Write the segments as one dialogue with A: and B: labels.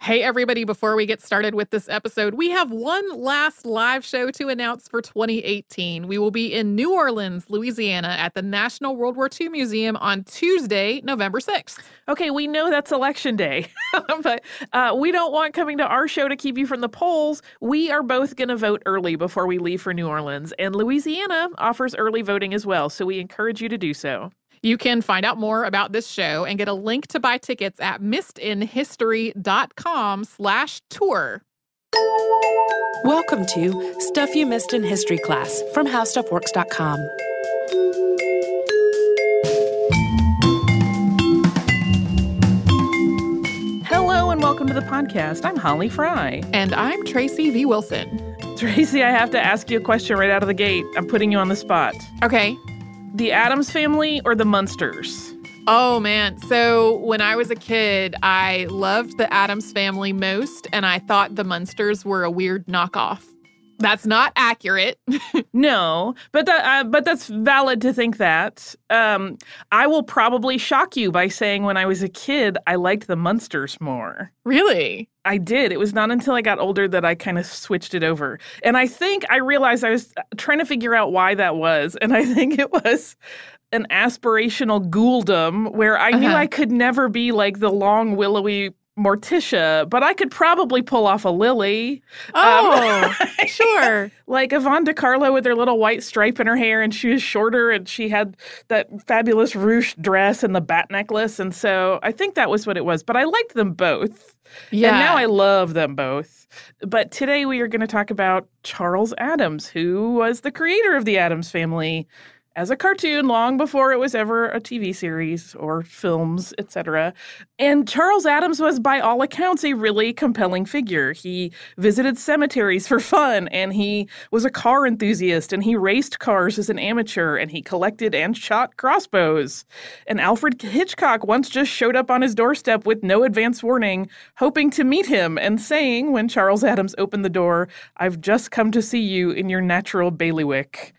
A: Hey, everybody, before we get started with this episode, we have one last live show to announce for 2018. We will be in New Orleans, Louisiana at the National World War II Museum on Tuesday, November 6th.
B: Okay, we know that's election day, but uh, we don't want coming to our show to keep you from the polls. We are both going to vote early before we leave for New Orleans, and Louisiana offers early voting as well, so we encourage you to do so.
A: You can find out more about this show and get a link to buy tickets at missedinhistory.com slash tour.
C: Welcome to Stuff You Missed in History class from HowStuffWorks.com.
B: Hello and welcome to the podcast. I'm Holly Fry.
A: And I'm Tracy V. Wilson.
B: Tracy, I have to ask you a question right out of the gate. I'm putting you on the spot.
A: Okay.
B: The Addams family or the Munsters?
A: Oh man. So when I was a kid, I loved the Addams family most, and I thought the Munsters were a weird knockoff. That's not accurate.
B: no, but that uh, but that's valid to think that. Um, I will probably shock you by saying when I was a kid, I liked the Munsters more.
A: Really?
B: I did. It was not until I got older that I kind of switched it over. And I think I realized I was trying to figure out why that was. And I think it was an aspirational ghouldom where I uh-huh. knew I could never be like the long, willowy Morticia, but I could probably pull off a Lily.
A: Oh, um, sure.
B: like Yvonne De Carlo with her little white stripe in her hair, and she was shorter, and she had that fabulous ruched dress and the bat necklace, and so I think that was what it was. But I liked them both. Yeah. And now I love them both. But today we are going to talk about Charles Addams, who was the creator of the Addams family as a cartoon long before it was ever a TV series or films, etc. And Charles Addams was, by all accounts, a really compelling figure. He visited cemeteries for fun, and he was a car enthusiast, and he raced cars as an amateur, and he collected and shot crossbows. And Alfred Hitchcock once just showed up on his doorstep with no advance warning, hoping to meet him and saying, when Charles Addams opened the door, I've just come to see you in your natural bailiwick.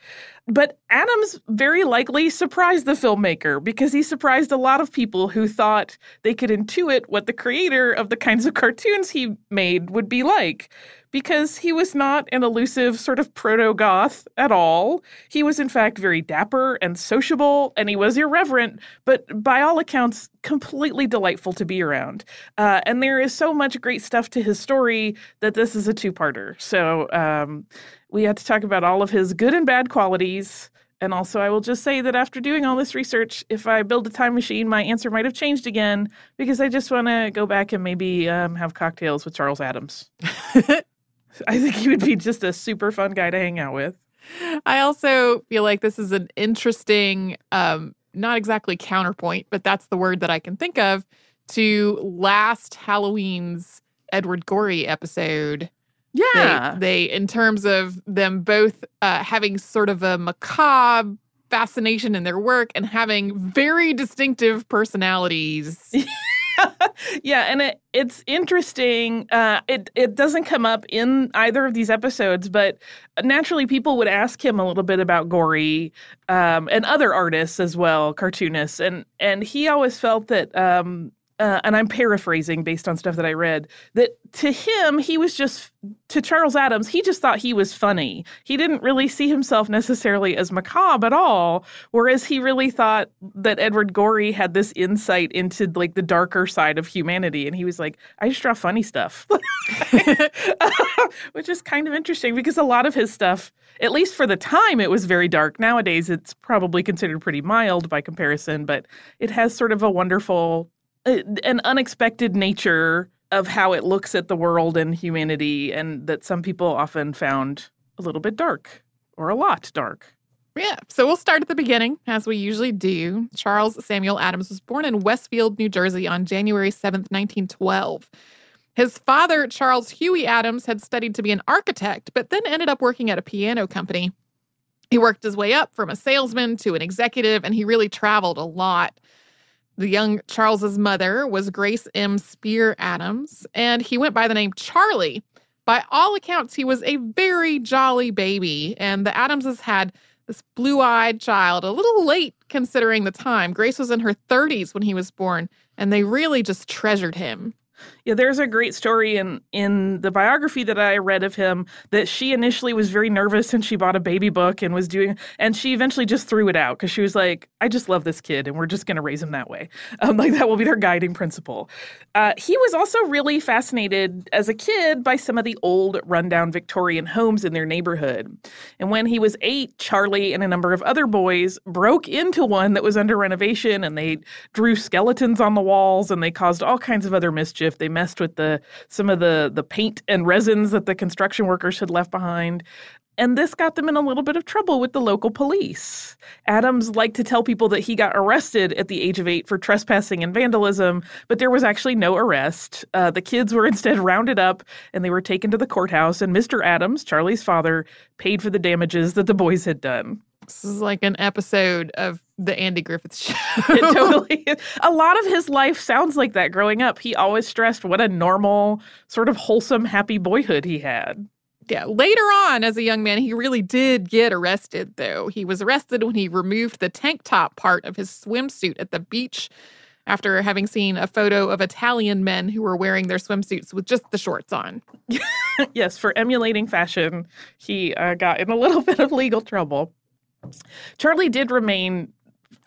B: But Addams very likely surprised the filmmaker because he surprised a lot of people who thought they could intuit what the creator of the kinds of cartoons he made would be like. Because he was not an elusive sort of proto goth at all. He was, in fact, very dapper and sociable, and he was irreverent, but by all accounts, completely delightful to be around. Uh, and there is so much great stuff to his story that this is a two parter. So um, we had to talk about all of his good and bad qualities. And also, I will just say that after doing all this research, if I build a time machine, my answer might have changed again because I just want to go back and maybe um, have cocktails with Charles Addams. I think he would be just a super fun guy to hang out with.
A: I also feel like this is an interesting, um, not exactly counterpoint, but that's the word that I can think of to last Halloween's Edward Gorey episode
B: yeah.
A: They, they in terms of them both uh, having sort of a macabre fascination in their work and having very distinctive personalities.
B: yeah, and it, it's interesting. Uh, it it doesn't come up in either of these episodes, but naturally, people would ask him a little bit about Gorey um, and other artists as well, cartoonists, and and he always felt that um, uh, and I'm paraphrasing based on stuff that I read, that to him, he was just, to Charles Addams, he just thought he was funny. He didn't really see himself necessarily as macabre at all, whereas he really thought that Edward Gorey had this insight into like the darker side of humanity. And he was like, I just draw funny stuff, which is kind of interesting because a lot of his stuff, at least for the time, it was very dark. Nowadays, it's probably considered pretty mild by comparison, but it has sort of a wonderful Uh, an unexpected nature of how it looks at the world and humanity, and that some people often found a little bit dark or a lot dark.
A: Yeah, so we'll start at the beginning, as we usually do. Charles Samuel Addams was born in Westfield, New Jersey on January 7th, 1912. His father, Charles Huey Addams, had studied to be an architect, but then ended up working at a piano company. He worked his way up from a salesman to an executive, and he really traveled a lot. The young Charles's mother was Grace M. Spear Addams, and he went by the name Charlie. By all accounts, he was a very jolly baby, and the Addamses had this blue eyed child, a little late considering the time. Grace was in her 30s when he was born, and they really just treasured him.
B: Yeah, there's a great story in in the biography that I read of him that she initially was very nervous and she bought a baby book and was doing and she eventually just threw it out because she was like, I just love this kid and we're just going to raise him that way. Um, like that will be their guiding principle. Uh, he was also really fascinated as a kid by some of the old rundown Victorian homes in their neighborhood. And when he was eight, Charlie and a number of other boys broke into one that was under renovation and they drew skeletons on the walls and they caused all kinds of other mischief. They messed with the some of the the paint and resins that the construction workers had left behind. And this got them in a little bit of trouble with the local police. Addams liked to tell people that he got arrested at the age of eight for trespassing and vandalism, but there was actually no arrest. Uh, the kids were instead rounded up and they were taken to the courthouse, and Mr. Addams, Charlie's father, paid for the damages that the boys had done.
A: This is like an episode of the Andy Griffith show.
B: it totally A lot of his life sounds like that growing up. He always stressed what a normal, sort of wholesome, happy boyhood he had.
A: Yeah. Later on, as a young man, he really did get arrested, though. He was arrested when he removed the tank top part of his swimsuit at the beach after having seen a photo of Italian men who were wearing their swimsuits with just the shorts on.
B: yes, for emulating fashion, he uh, got in a little bit of legal trouble. Charlie did remain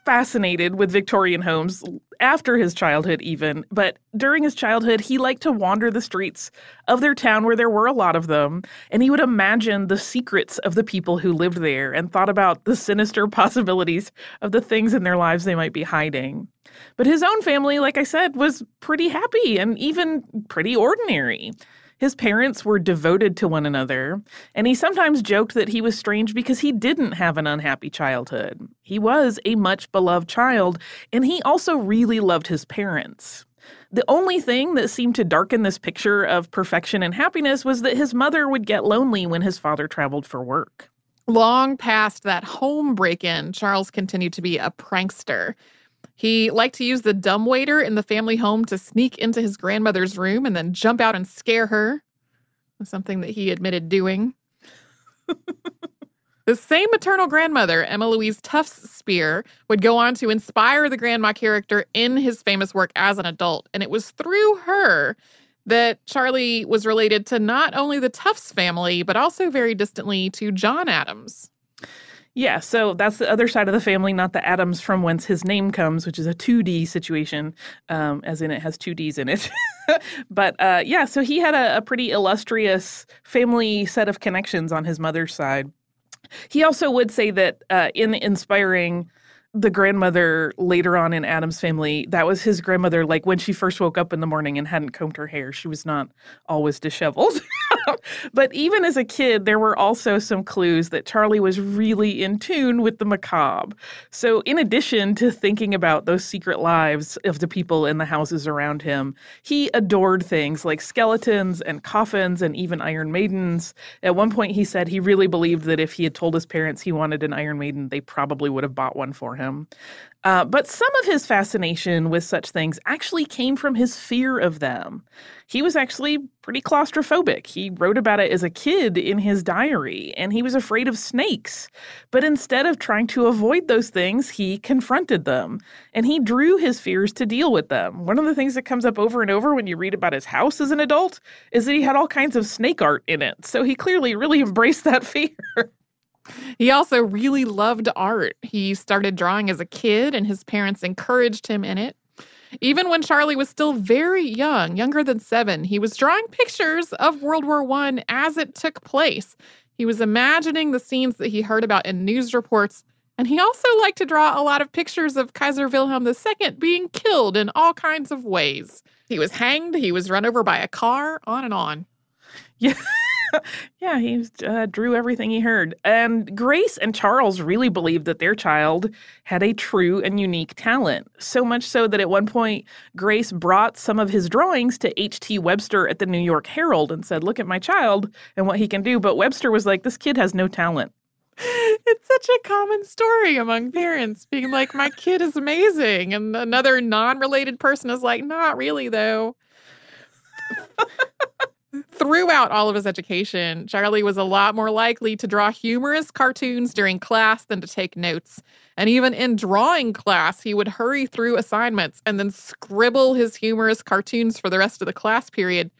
B: fascinated with Victorian homes after his childhood, even. But during his childhood, he liked to wander the streets of their town where there were a lot of them, and he would imagine the secrets of the people who lived there and thought about the sinister possibilities of the things in their lives they might be hiding. But his own family, like I said, was pretty happy and even pretty ordinary. His parents were devoted to one another, and he sometimes joked that he was strange because he didn't have an unhappy childhood. He was a much beloved child, and he also really loved his parents. The only thing that seemed to darken this picture of perfection and happiness was that his mother would get lonely when his father traveled for work.
A: Long past that home break in, Charles continued to be a prankster. He liked to use the dumbwaiter in the family home to sneak into his grandmother's room and then jump out and scare her. Something that he admitted doing. the same maternal grandmother, Emma Louise Tufts Spear, would go on to inspire the grandma character in his famous work as an adult. And it was through her that Charlie was related to not only the Tufts family, but also very distantly to John Adams.
B: Yeah, so that's the other side of the family, not the Adams from whence his name comes, which is a 2D situation, um, as in it has two Ds in it. but uh, yeah, so he had a, a pretty illustrious family set of connections on his mother's side. He also would say that uh, in inspiring the grandmother later on in Addams family, that was his grandmother, like when she first woke up in the morning and hadn't combed her hair. She was not always disheveled. but even as a kid, there were also some clues that Charlie was really in tune with the macabre. So, in addition to thinking about those secret lives of the people in the houses around him, he adored things like skeletons and coffins and even Iron Maidens. At one point, he said he really believed that if he had told his parents he wanted an Iron Maiden, they probably would have bought one for him him. Uh, but some of his fascination with such things actually came from his fear of them. He was actually pretty claustrophobic. He wrote about it as a kid in his diary, and he was afraid of snakes. But instead of trying to avoid those things, he confronted them, and he drew his fears to deal with them. One of the things that comes up over and over when you read about his house as an adult is that he had all kinds of snake art in it. So he clearly really embraced that fear.
A: He also really loved art. He started drawing as a kid, and his parents encouraged him in it. Even when Charlie was still very young, younger than seven, he was drawing pictures of World War I as it took place. He was imagining the scenes that he heard about in news reports, and he also liked to draw a lot of pictures of Kaiser Wilhelm II being killed in all kinds of ways. He was hanged, he was run over by a car, on and on.
B: Yeah. yeah, he uh, drew everything he heard. And Grace and Charles really believed that their child had a true and unique talent. So much so that at one point, Grace brought some of his drawings to H.T. Webster at the New York Herald and said, Look at my child and what he can do. But Webster was like, This kid has no talent.
A: It's such a common story among parents being like, My kid is amazing. And another non related person is like, Not really, though. Throughout all of his education, Charlie was a lot more likely to draw humorous cartoons during class than to take notes. And even in drawing class, he would hurry through assignments and then scribble his humorous cartoons for the rest of the class period.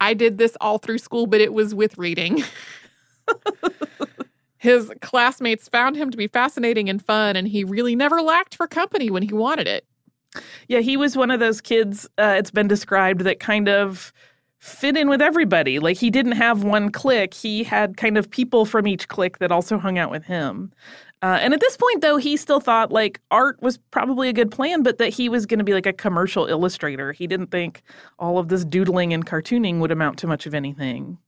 A: I did this all through school, but it was with reading. his classmates found him to be fascinating and fun, and he really never lacked for company when he wanted it.
B: Yeah, he was one of those kids, uh, it's been described, that kind of fit in with everybody. Like he didn't have one clique, he had kind of people from each clique that also hung out with him. Uh, and at this point, though, he still thought like art was probably a good plan, but that he was going to be like a commercial illustrator. He didn't think all of this doodling and cartooning would amount to much of anything.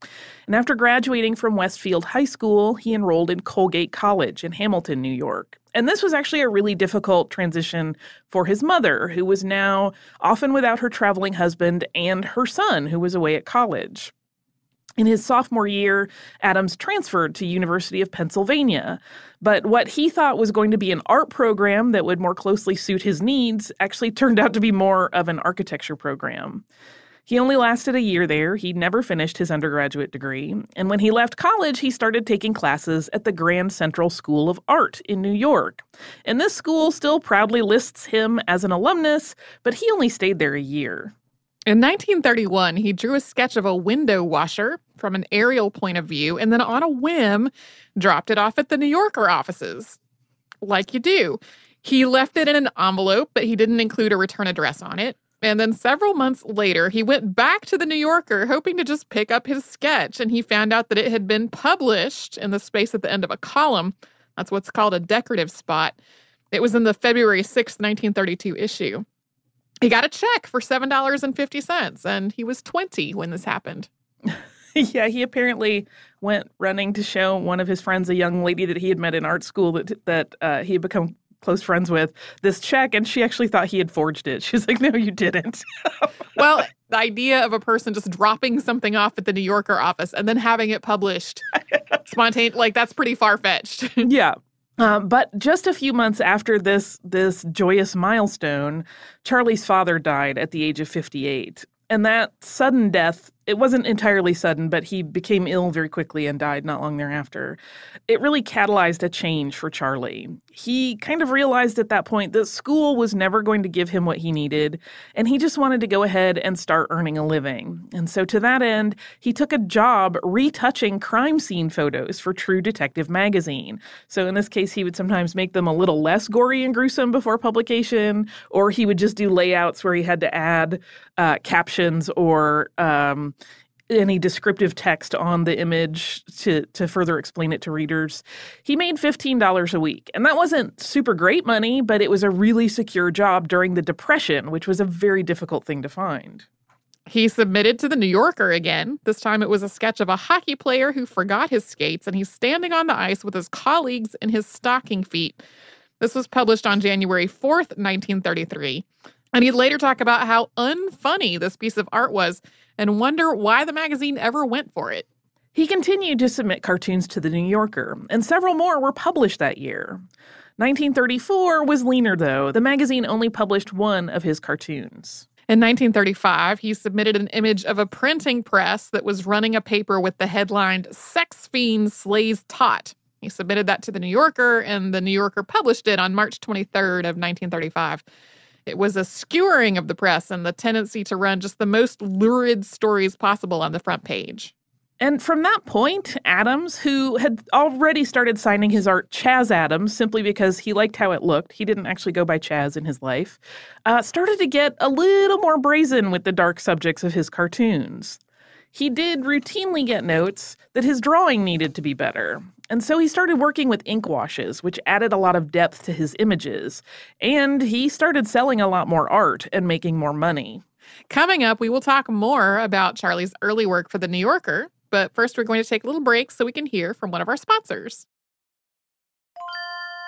B: And after graduating from Westfield High School, he enrolled in Colgate College in Hamilton, New York. And this was actually a really difficult transition for his mother, who was now often without her traveling husband and her son, who was away at college. In his sophomore year, Addams transferred to University of Pennsylvania, but what he thought was going to be an art program that would more closely suit his needs actually turned out to be more of an architecture program. He only lasted a year there. He never finished his undergraduate degree. And when he left college, he started taking classes at the Grand Central School of Art in New York. And this school still proudly lists him as an alumnus, but he only stayed there a year.
A: In 1931, he drew a sketch of a window washer from an aerial point of view and then, on a whim, dropped it off at the New Yorker offices. Like you do. He left it in an envelope, but he didn't include a return address on it. And then several months later, he went back to the New Yorker hoping to just pick up his sketch, and he found out that it had been published in the space at the end of a column. That's what's called a decorative spot. It was in the February 6, 1932 issue. He got a check for $7.50 and he was 20 when this happened.
B: yeah, he apparently went running to show one of his friends, a young lady that he had met in art school that that uh, he had become close friends with, this check, and she actually thought he had forged it. She's like, "No, you didn't."
A: well, the idea of a person just dropping something off at the New Yorker office and then having it published spontaneously, like that's pretty far fetched.
B: yeah, uh, but just a few months after this this joyous milestone, Charlie's father died at the age of 58. And that sudden death it wasn't entirely sudden, but he became ill very quickly and died not long thereafter. It really catalyzed a change for Charlie. He kind of realized at that point that school was never going to give him what he needed, and he just wanted to go ahead and start earning a living. And so, to that end, he took a job retouching crime scene photos for True Detective magazine. So, in this case, he would sometimes make them a little less gory and gruesome before publication, or he would just do layouts where he had to add uh, captions or um, any descriptive text on the image to to further explain it to readers. He made $15 a week. And that wasn't super great money, but it was a really secure job during the depression, which was a very difficult thing to find.
A: He submitted to the New Yorker again. This time it was a sketch of a hockey player who forgot his skates and he's standing on the ice with his colleagues in his stocking feet. This was published on January 4th, 1933. And he'd later talk about how unfunny this piece of art was and wonder why the magazine ever went for it.
B: He continued to submit cartoons to the New Yorker, and several more were published that year. 1934 was leaner, though. The magazine only published one of his cartoons.
A: In 1935, he submitted an image of a printing press that was running a paper with the headline Sex Fiend Slays Tot. He submitted that to the New Yorker, and the New Yorker published it on March 23rd of 1935. It was a skewering of the press and the tendency to run just the most lurid stories possible on the front page.
B: And from that point, Addams, who had already started signing his art Chaz Addams simply because he liked how it looked, he didn't actually go by Chaz in his life, uh, started to get a little more brazen with the dark subjects of his cartoons. He did routinely get notes that his drawing needed to be better, and so he started working with ink washes, which added a lot of depth to his images. And he started selling a lot more art and making more money.
A: Coming up, we will talk more about Charlie's early work for The New Yorker. But first, we're going to take a little break so we can hear from one of our sponsors.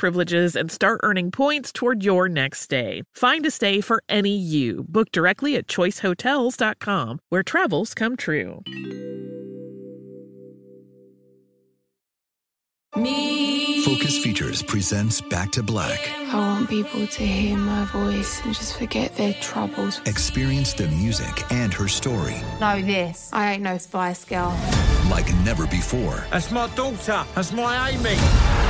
B: Privileges and start earning points toward your next stay. Find a stay for any you. Book directly at choicehotels.com, where travels come true.
D: Me. Focus Features presents Back to Black.
E: I want people to hear my voice and just forget their troubles.
D: Experience the music and her story.
E: Know this. I ain't no Spice Girl.
D: Like never before.
F: That's my daughter. That's my Amy.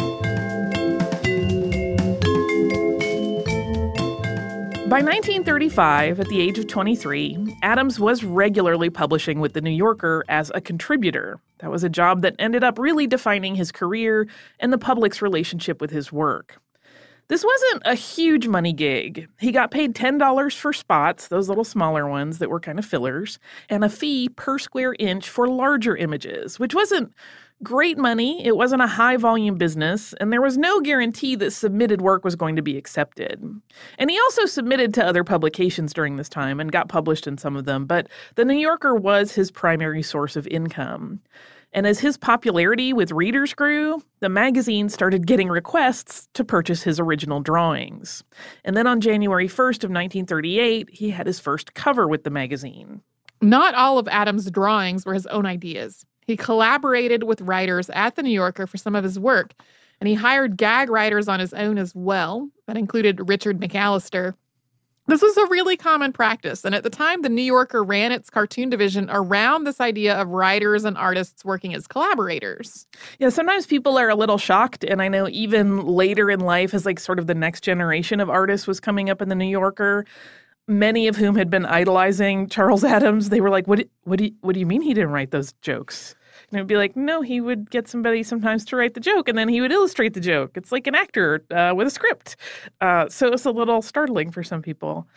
B: By 1935, at the age of 23, Addams was regularly publishing with The New Yorker as a contributor. That was a job that ended up really defining his career and the public's relationship with his work. This wasn't a huge money gig. He got paid $10 for spots, those little smaller ones that were kind of fillers, and a fee per square inch for larger images, which wasn't great money. It wasn't a high volume business, and there was no guarantee that submitted work was going to be accepted. And he also submitted to other publications during this time and got published in some of them, but The New Yorker was his primary source of income. And as his popularity with readers grew, the magazine started getting requests to purchase his original drawings. And then on January 1st of 1938, he had his first cover with the magazine.
A: Not all of Addams' drawings were his own ideas. He collaborated with writers at The New Yorker for some of his work, and he hired gag writers on his own as well. That included Richard McAllister, this was a really common practice, and at the time, the New Yorker ran its cartoon division around this idea of writers and artists working as collaborators.
B: Yeah, sometimes people are a little shocked, and I know even later in life, as like sort of the next generation of artists was coming up in the New Yorker, many of whom had been idolizing Charles Addams, they were like, "What? What do you, what do you mean he didn't write those jokes?" And it would be like, no, he would get somebody sometimes to write the joke and then he would illustrate the joke. It's like an actor uh, with a script. Uh, so it's a little startling for some people.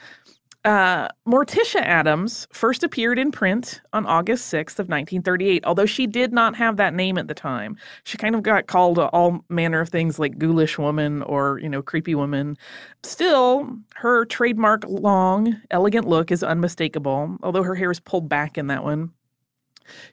B: Uh, Morticia Addams first appeared in print on August 6th of 1938, although she did not have that name at the time. She kind of got called all manner of things like ghoulish woman or, you know, creepy woman. Still, her trademark long, elegant look is unmistakable, although her hair is pulled back in that one.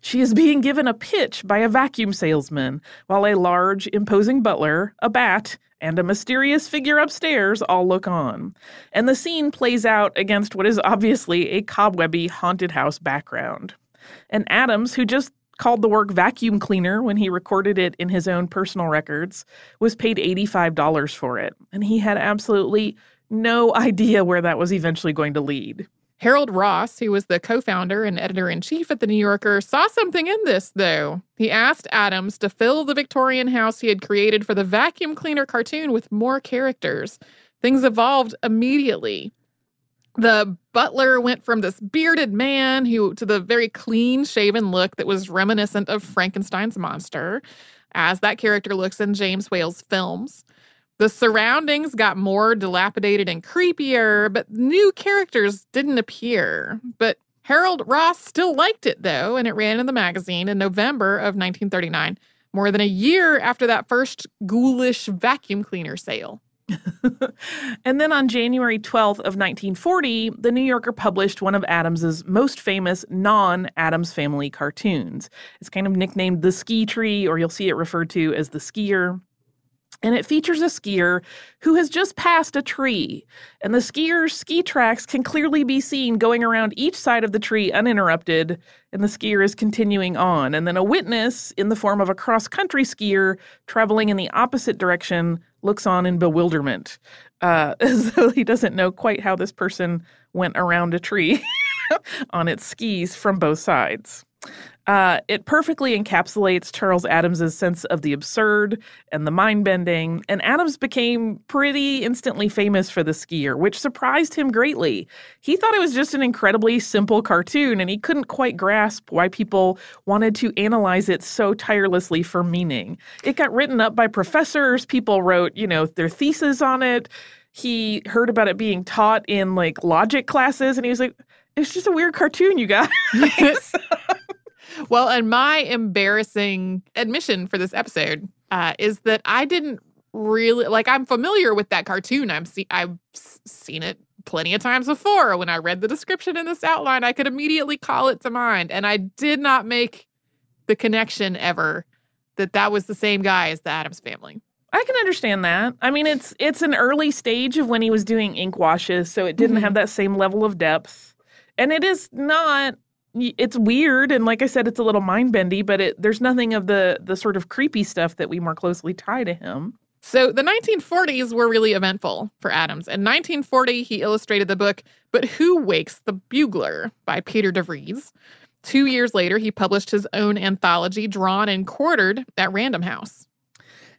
B: She is being given a pitch by a vacuum salesman, while a large, imposing butler, a bat, and a mysterious figure upstairs all look on. And the scene plays out against what is obviously a cobwebby haunted house background. And Addams, who just called the work vacuum cleaner when he recorded it in his own personal records, was paid $85 for it. And he had absolutely no idea where that was eventually going to lead.
A: Harold Ross, who was the co founder and editor in chief at The New Yorker, saw something in this, though. He asked Addams to fill the Victorian house he had created for the vacuum cleaner cartoon with more characters. Things evolved immediately. The butler went from this bearded man who to the very clean shaven look that was reminiscent of Frankenstein's monster, as that character looks in James Whale's films. The surroundings got more dilapidated and creepier, but new characters didn't appear. But Harold Ross still liked it, though, and it ran in the magazine in November of 1939, more than a year after that first ghoulish vacuum cleaner sale.
B: and then on January 12th of 1940, the New Yorker published one of Addams's most famous non-Addams family cartoons. It's kind of nicknamed the ski tree or you'll see it referred to as the skier and it features a skier who has just passed a tree. And the skier's ski tracks can clearly be seen going around each side of the tree uninterrupted, and the skier is continuing on. And then a witness, in the form of a cross country skier traveling in the opposite direction, looks on in bewilderment, uh, as though he doesn't know quite how this person went around a tree on its skis from both sides. Uh, it perfectly encapsulates Charles Addams's sense of the absurd and the mind bending, and Addams became pretty instantly famous for the skier, which surprised him greatly. He thought it was just an incredibly simple cartoon, and he couldn't quite grasp why people wanted to analyze it so tirelessly for meaning. It got written up by professors, people wrote, you know, their thesis on it. He heard about it being taught in like logic classes, and he was like, it's just a weird cartoon, you guys.
A: well, and my embarrassing admission for this episode uh, is that I didn't really like. I'm familiar with that cartoon. I'm see I've seen it plenty of times before. When I read the description in this outline, I could immediately call it to mind, and I did not make the connection ever that that was the same guy as the Addams family.
B: I can understand that. I mean, it's it's an early stage of when he was doing ink washes, so it didn't mm-hmm. have that same level of depth. And it is not it's weird and like I said it's a little mind bendy, but it there's nothing of the the sort of creepy stuff that we more closely tie to him.
A: So the 1940s were really eventful for addams In 1940, he illustrated the book But Who Wakes the Bugler by Peter DeVries. Two years later, he published his own anthology, Drawn and Quartered, at Random House.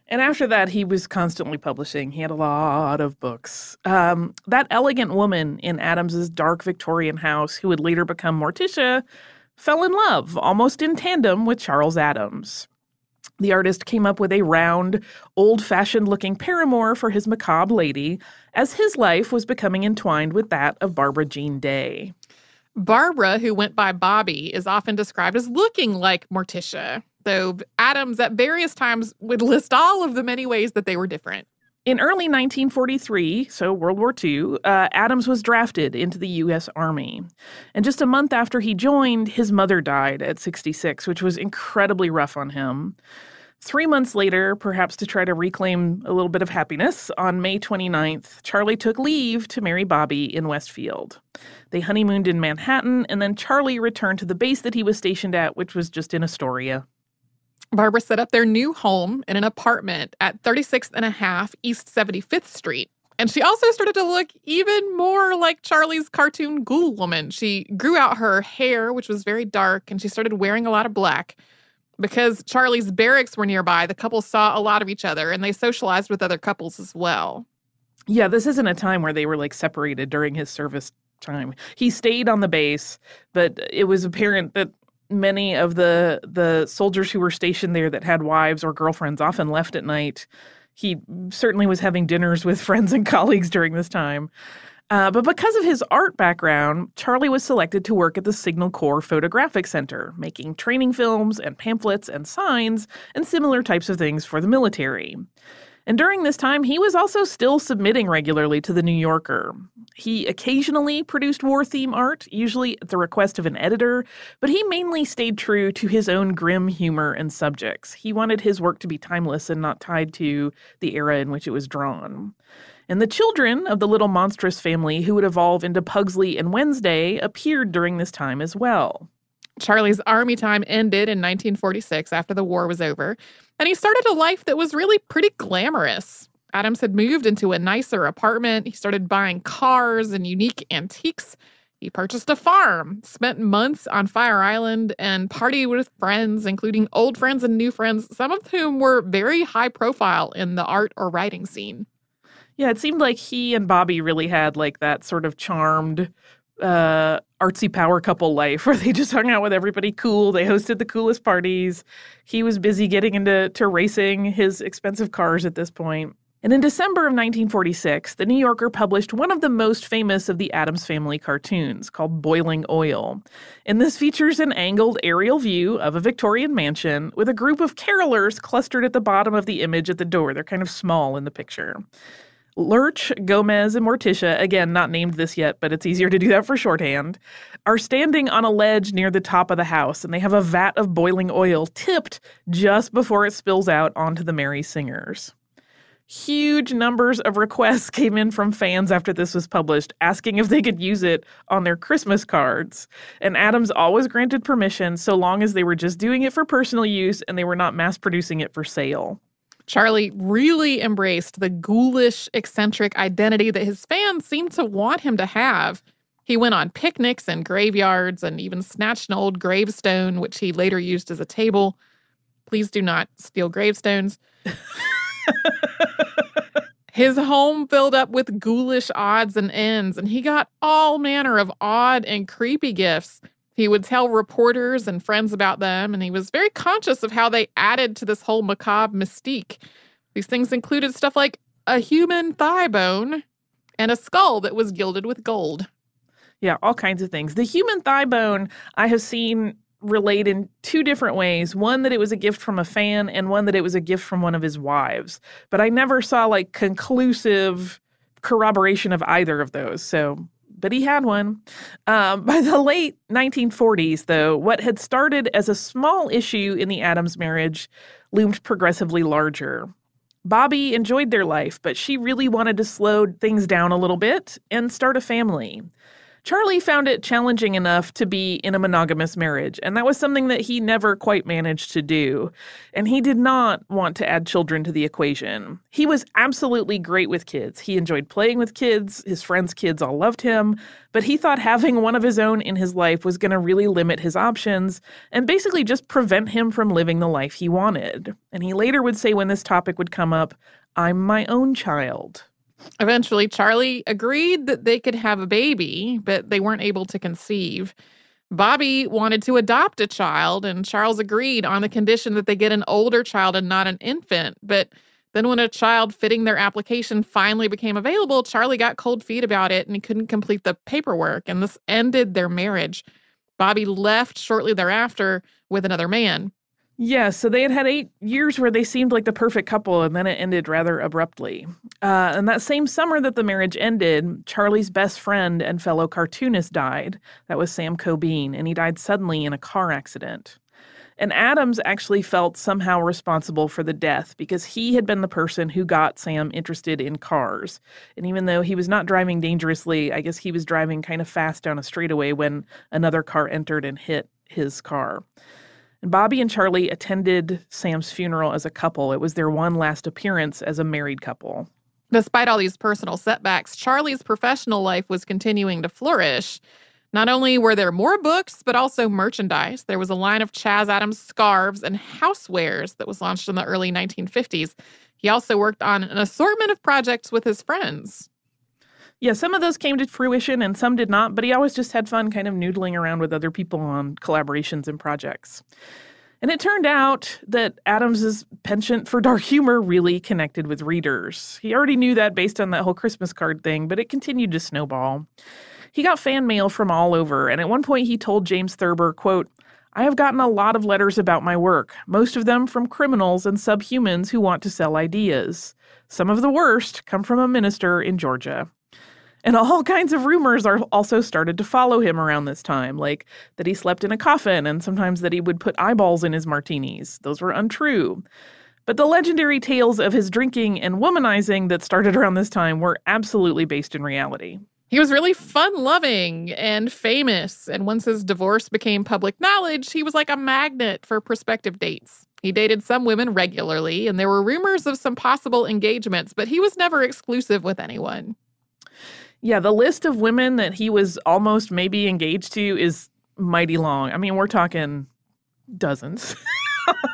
B: And after that, he was constantly publishing. He had a lot of books. Um, that elegant woman in Addams's dark Victorian house, who would later become Morticia, fell in love almost in tandem with Charles Addams. The artist came up with a round, old fashioned looking paramour for his macabre lady, as his life was becoming entwined with that of Barbara Jean Day.
A: Barbara, who went by Bobby, is often described as looking like Morticia though Addams at various times would list all of the many ways that they were different.
B: In early 1943, so World War II, uh, Addams was drafted into the U.S. Army. And just a month after he joined, his mother died at 66, which was incredibly rough on him. Three months later, perhaps to try to reclaim a little bit of happiness, on May 29th, Charlie took leave to marry Bobby in Westfield. They honeymooned in Manhattan, and then Charlie returned to the base that he was stationed at, which was just in Astoria.
A: Barbara set up their new home in an apartment at 36th and a half East 75th Street. And she also started to look even more like Charlie's cartoon ghoul woman. She grew out her hair, which was very dark, and she started wearing a lot of black. Because Charlie's barracks were nearby, the couple saw a lot of each other and they socialized with other couples as well.
B: Yeah, this isn't a time where they were like separated during his service time. He stayed on the base, but it was apparent that many of the the soldiers who were stationed there that had wives or girlfriends often left at night. He certainly was having dinners with friends and colleagues during this time. Uh, but because of his art background, Charlie was selected to work at the Signal Corps Photographic Center, making training films and pamphlets and signs and similar types of things for the military. And during this time, he was also still submitting regularly to The New Yorker. He occasionally produced war theme art, usually at the request of an editor, but he mainly stayed true to his own grim humor and subjects. He wanted his work to be timeless and not tied to the era in which it was drawn. And the children of the little monstrous family who would evolve into Pugsley and Wednesday appeared during this time as well.
A: Charlie's army time ended in 1946 after the war was over, and he started a life that was really pretty glamorous. Addams had moved into a nicer apartment. He started buying cars and unique antiques. He purchased a farm, spent months on Fire Island, and partied with friends, including old friends and new friends, some of whom were very high profile in the art or writing scene.
B: Yeah, it seemed like he and Bobby really had like that sort of charmed uh, artsy power couple life where they just hung out with everybody cool. They hosted the coolest parties. He was busy getting into to racing his expensive cars at this point. And in December of 1946, The New Yorker published one of the most famous of the Addams Family cartoons called Boiling Oil. And this features an angled aerial view of a Victorian mansion with a group of carolers clustered at the bottom of the image at the door. They're kind of small in the picture. Lurch, Gomez, and Morticia, again, not named this yet, but it's easier to do that for shorthand, are standing on a ledge near the top of the house, and they have a vat of boiling oil tipped just before it spills out onto the merry singers. Huge numbers of requests came in from fans after this was published, asking if they could use it on their Christmas cards. And Addams always granted permission so long as they were just doing it for personal use and they were not mass producing it for sale.
A: Charlie really embraced the ghoulish, eccentric identity that his fans seemed to want him to have. He went on picnics and graveyards and even snatched an old gravestone, which he later used as a table. Please do not steal gravestones. His home filled up with ghoulish odds and ends, and he got all manner of odd and creepy gifts. He would tell reporters and friends about them, and he was very conscious of how they added to this whole macabre mystique. These things included stuff like a human thigh bone and a skull that was gilded with gold.
B: Yeah, all kinds of things. The human thigh bone I have seen relate in two different ways one that it was a gift from a fan and one that it was a gift from one of his wives but i never saw like conclusive corroboration of either of those so but he had one. Um, by the late 1940s though what had started as a small issue in the addams marriage loomed progressively larger. Bobby enjoyed their life but she really wanted to slow things down a little bit and start a family Charlie found it challenging enough to be in a monogamous marriage, and that was something that he never quite managed to do. And he did not want to add children to the equation. He was absolutely great with kids. He enjoyed playing with kids, his friends' kids all loved him, but he thought having one of his own in his life was going to really limit his options and basically just prevent him from living the life he wanted. And he later would say when this topic would come up, I'm my own child.
A: Eventually, Charlie agreed that they could have a baby, but they weren't able to conceive. Bobby wanted to adopt a child, and Charles agreed on the condition that they get an older child and not an infant. But then, when a child fitting their application finally became available, Charlie got cold feet about it and he couldn't complete the paperwork, and this ended their marriage. Bobby left shortly thereafter with another man.
B: Yeah, so they had had eight years where they seemed like the perfect couple, and then it ended rather abruptly. Uh, and that same summer that the marriage ended, Charlie's best friend and fellow cartoonist died. That was Sam Cobean, and he died suddenly in a car accident. And Addams actually felt somehow responsible for the death because he had been the person who got Sam interested in cars. And even though he was not driving dangerously, I guess he was driving kind of fast down a straightaway when another car entered and hit his car. And Bobby and Charlie attended Sam's funeral as a couple. It was their one last appearance as a married couple.
A: Despite all these personal setbacks, Charlie's professional life was continuing to flourish. Not only were there more books, but also merchandise. There was a line of Chas Addams scarves and housewares that was launched in the early 1950s. He also worked on an assortment of projects with his friends.
B: Yeah, some of those came to fruition and some did not, but he always just had fun kind of noodling around with other people on collaborations and projects. And it turned out that Addams's penchant for dark humor really connected with readers. He already knew that based on that whole Christmas card thing, but it continued to snowball. He got fan mail from all over, and at one point he told James Thurber, quote, I have gotten a lot of letters about my work, most of them from criminals and subhumans who want to sell ideas. Some of the worst come from a minister in Georgia. And all kinds of rumors are also started to follow him around this time, like that he slept in a coffin and sometimes that he would put eyeballs in his martinis. Those were untrue. But the legendary tales of his drinking and womanizing that started around this time were absolutely based in reality.
A: He was really fun loving and famous. And once his divorce became public knowledge, he was like a magnet for prospective dates. He dated some women regularly, and there were rumors of some possible engagements, but he was never exclusive with anyone.
B: Yeah, the list of women that he was almost maybe engaged to is mighty long. I mean, we're talking dozens.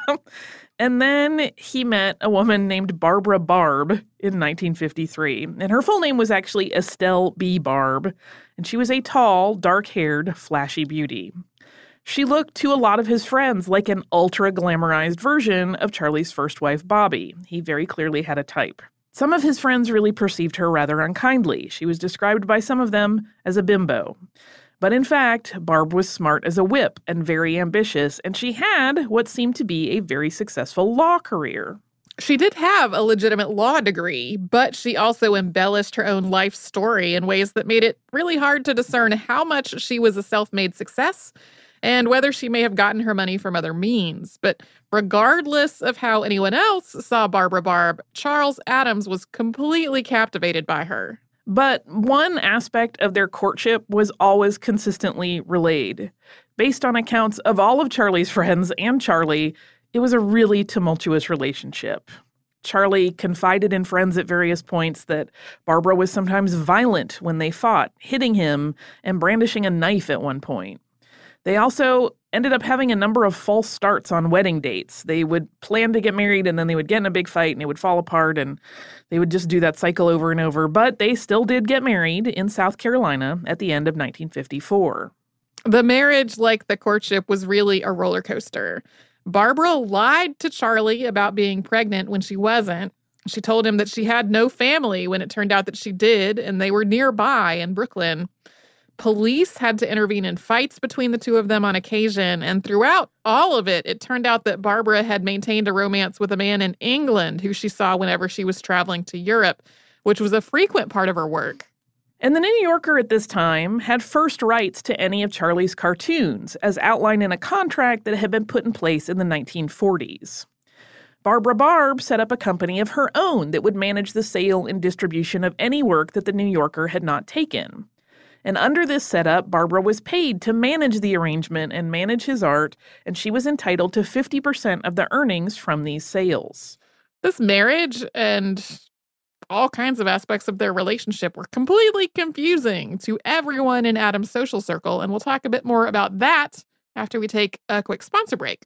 B: and then he met a woman named Barbara Barb in 1953. And her full name was actually Estelle B. Barb. And she was a tall, dark haired, flashy beauty. She looked to a lot of his friends like an ultra glamorized version of Charlie's first wife, Bobby. He very clearly had a type. Some of his friends really perceived her rather unkindly. She was described by some of them as a bimbo. But in fact, Barb was smart as a whip and very ambitious, and she had what seemed to be a very successful law career.
A: She did have a legitimate law degree, but she also embellished her own life story in ways that made it really hard to discern how much she was a self made success and whether she may have gotten her money from other means. But regardless of how anyone else saw Barbara Barb, Charles Addams was completely captivated by her.
B: But one aspect of their courtship was always consistently relayed. Based on accounts of all of Charlie's friends and Charlie, it was a really tumultuous relationship. Charlie confided in friends at various points that Barbara was sometimes violent when they fought, hitting him and brandishing a knife at one point. They also ended up having a number of false starts on wedding dates. They would plan to get married and then they would get in a big fight and it would fall apart and they would just do that cycle over and over. But they still did get married in South Carolina at the end of 1954.
A: The marriage, like the courtship, was really a roller coaster. Barbara lied to Charlie about being pregnant when she wasn't. She told him that she had no family when it turned out that she did, and they were nearby in Brooklyn. Police had to intervene in fights between the two of them on occasion, and throughout all of it, it turned out that Barbara had maintained a romance with a man in England who she saw whenever she was traveling to Europe, which was a frequent part of her work.
B: And the New Yorker at this time had first rights to any of Charlie's cartoons, as outlined in a contract that had been put in place in the 1940s. Barbara Barb set up a company of her own that would manage the sale and distribution of any work that the New Yorker had not taken. And under this setup, Barbara was paid to manage the arrangement and manage his art, and she was entitled to 50% of the earnings from these sales.
A: This marriage and all kinds of aspects of their relationship were completely confusing to everyone in Addams' social circle, and we'll talk a bit more about that after we take a quick sponsor break.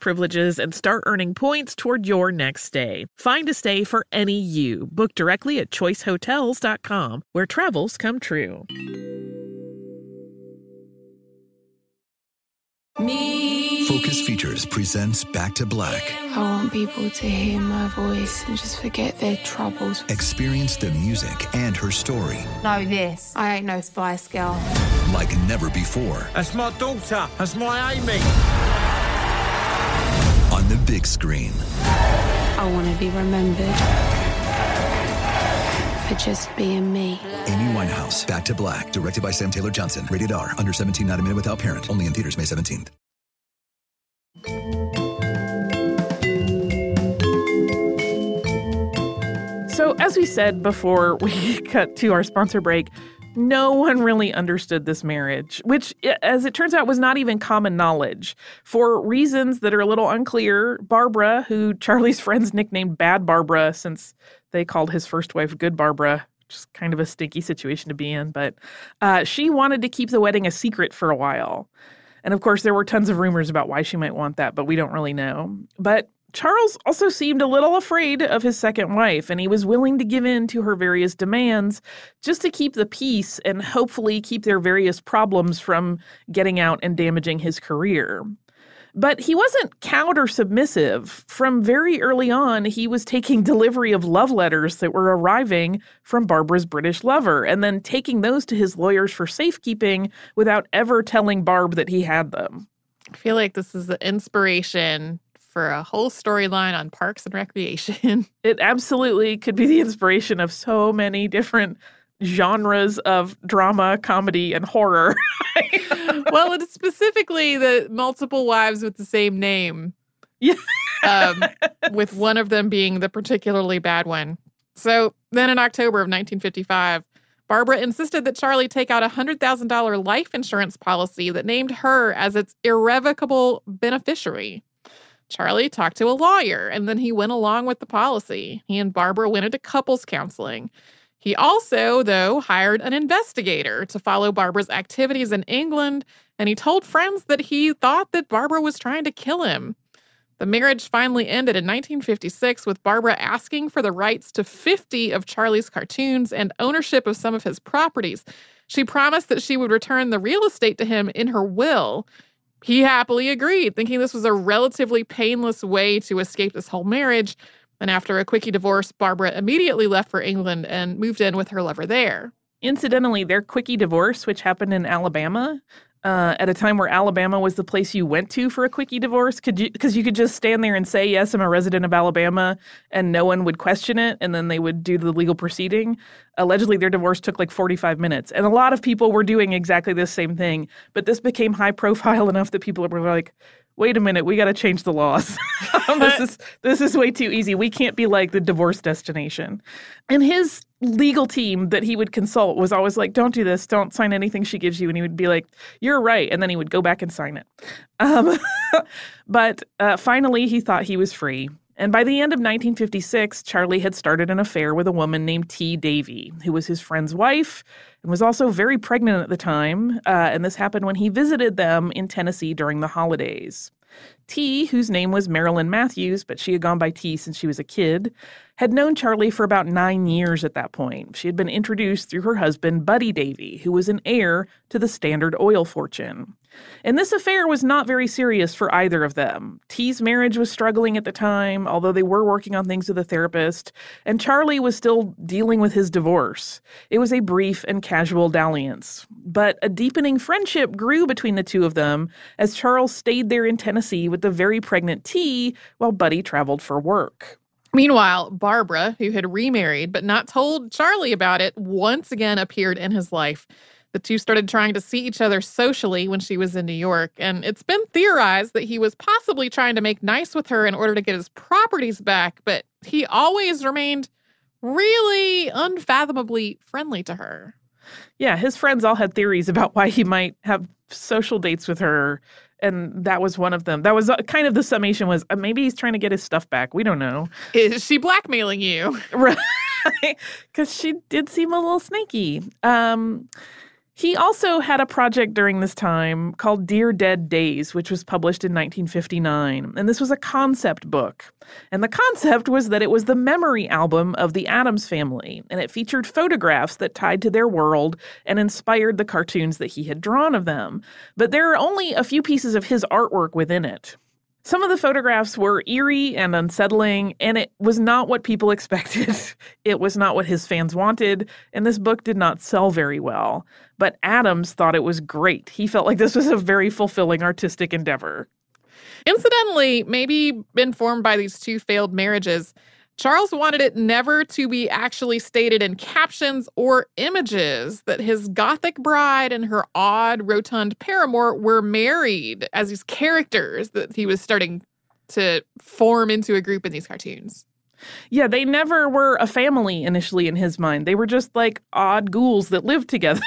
B: privileges and start earning points toward your next stay. Find a stay for any you. Book directly at choicehotels.com, where travels come true.
G: Me
D: Focus Features presents Back to Black.
E: I want people to hear my voice and just forget their troubles.
D: Experience the music and her story
E: Know this. I ain't no Spice Girl.
D: like never before
F: That's my daughter. That's my Amy.
D: On the big screen.
E: I want to be remembered for just being me.
D: Amy Winehouse, Back to Black, directed by Sam Taylor Johnson. Rated R, under 17, not a minute without parent. Only in theaters May 17th.
B: So, as we said before we cut to our sponsor break, no one really understood this marriage, which, as it turns out, was not even common knowledge. For reasons that are a little unclear, Barbara, who Charlie's friends nicknamed Bad Barbara since they called his first wife Good Barbara, just kind of a stinky situation to be in, but uh, she wanted to keep the wedding a secret for a while. And of course, there were tons of rumors about why she might want that, but we don't really know. But Charles also seemed a little afraid of his second wife, and he was willing to give in to her various demands just to keep the peace and hopefully keep their various problems from getting out and damaging his career. But he wasn't cowed or submissive. From very early on, he was taking delivery of love letters that were arriving from Barbara's British lover and then taking those to his lawyers for safekeeping without ever telling Barb that he had them.
A: I feel like this is the inspiration for a whole storyline on Parks and Recreation.
B: It absolutely could be the inspiration of so many different genres of drama, comedy, and horror.
A: well, it's specifically the multiple wives with the same name.
B: Yeah.
A: um, with one of them being the particularly bad one. So then in October of 1955, Barbara insisted that Charlie take out a $100,000 life insurance policy that named her as its irrevocable beneficiary. Charlie talked to a lawyer and then he went along with the policy. He and Barbara went into couples counseling. He also, though, hired an investigator to follow Barbara's activities in England, and he told friends that he thought that Barbara was trying to kill him. The marriage finally ended in 1956 with Barbara asking for the rights to 50 of Charlie's cartoons and ownership of some of his properties. She promised that she would return the real estate to him in her will. He happily agreed, thinking this was a relatively painless way to escape this whole marriage. And after a quickie divorce, Barbara immediately left for England and moved in with her lover there.
B: Incidentally, their quickie divorce, which happened in Alabama, uh, at a time where Alabama was the place you went to for a quickie divorce, could you because you could just stand there and say yes, I'm a resident of Alabama, and no one would question it, and then they would do the legal proceeding. Allegedly, their divorce took like 45 minutes, and a lot of people were doing exactly the same thing. But this became high profile enough that people were like, "Wait a minute, we got to change the laws. this is this is way too easy. We can't be like the divorce destination." And his legal team that he would consult was always like, "Don't do this. Don't sign anything she gives you." And he would be like, "You're right," and then he would go back and sign it. Um, but uh, finally, he thought he was free. And by the end of 1956, Charlie had started an affair with a woman named T. Davy, who was his friend's wife and was also very pregnant at the time. Uh, and this happened when he visited them in Tennessee during the holidays. T, whose name was Marilyn Matthews, but she had gone by T since she was a kid, had known Charlie for about nine years at that point. She had been introduced through her husband, Buddy Davy, who was an heir to the Standard Oil fortune. And this affair was not very serious for either of them. T's marriage was struggling at the time, although they were working on things with a therapist, and Charlie was still dealing with his divorce. It was a brief and casual dalliance. But a deepening friendship grew between the two of them as Charles stayed there in Tennessee with the very pregnant T while Buddy traveled for work.
A: Meanwhile, Barbara, who had remarried but not told Charlie about it, once again appeared in his life. The two started trying to see each other socially when she was in New York, and it's been theorized that he was possibly trying to make nice with her in order to get his properties back, but he always remained really unfathomably friendly to her.
B: Yeah, his friends all had theories about why he might have social dates with her and that was one of them. That was uh, kind of the summation was uh, maybe he's trying to get his stuff back. We don't know.
A: Is she blackmailing you?
B: right. Cuz she did seem a little snaky. Um He also had a project during this time called Dear Dead Days, which was published in 1959. And this was a concept book. And the concept was that it was the memory album of the Addams family, and it featured photographs that tied to their world and inspired the cartoons that he had drawn of them. But there are only a few pieces of his artwork within it. Some of the photographs were eerie and unsettling, and it was not what people expected. it was not what his fans wanted, and this book did not sell very well. But Addams thought it was great. He felt like this was a very fulfilling artistic endeavor.
A: Incidentally, maybe informed by these two failed marriages, Charles wanted it never to be actually stated in captions or images that his gothic bride and her odd, rotund paramour were married as these characters that he was starting to form into a group in these cartoons.
B: Yeah, they never were a family initially in his mind. They were just like odd ghouls that lived together.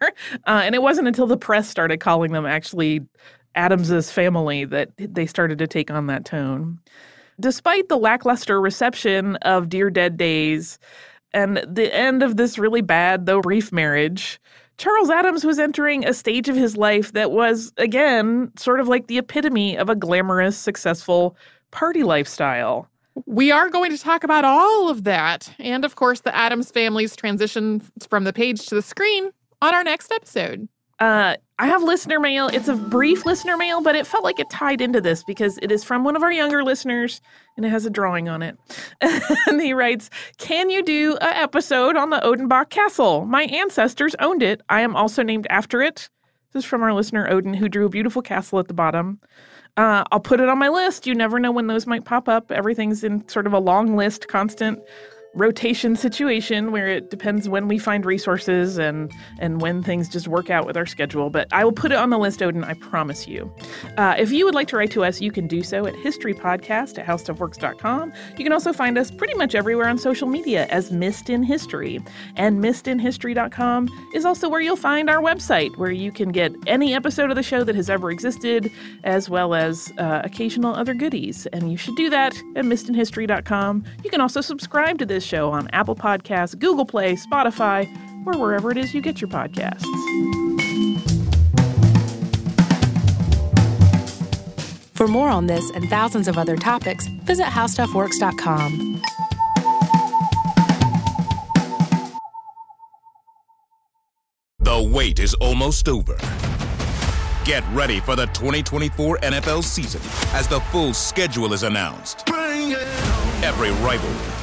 B: uh, and it wasn't until the press started calling them actually Addams's family that they started to take on that tone. Despite the lackluster reception of Dear Dead Days and the end of this really bad, though brief marriage, Charles Addams was entering a stage of his life that was, again, sort of like the epitome of a glamorous, successful party lifestyle.
A: We are going to talk about all of that, and of course, the Addams family's transition from the page to the screen on our next episode.
B: Uh, I have listener mail. It's a brief listener mail, but it felt like it tied into this because it is from one of our younger listeners and it has a drawing on it. and he writes, Can you do an episode on the Odenbach Castle? My ancestors owned it. I am also named after it. This is from our listener Odin, who drew a beautiful castle at the bottom. Uh, I'll put it on my list. You never know when those might pop up. Everything's in sort of a long list, constant rotation situation where it depends when we find resources and and when things just work out with our schedule. But I will put it on the list, Odin. I promise you. Uh, if you would like to write to us, you can do so at historypodcast at howstuffworks.com. You can also find us pretty much everywhere on social media as Missed in History. And missedinhistory.com is also where you'll find our website, where you can get any episode of the show that has ever existed, as well as uh, occasional other goodies. And you should do that at missedinhistory.com. You can also subscribe to this this show on Apple Podcasts, Google Play, Spotify, or wherever it is you get your podcasts.
C: For more on this and thousands of other topics, visit howstuffworks.com.
G: The wait is almost over. Get ready for the 2024 NFL season as the full schedule is announced. Every rivalry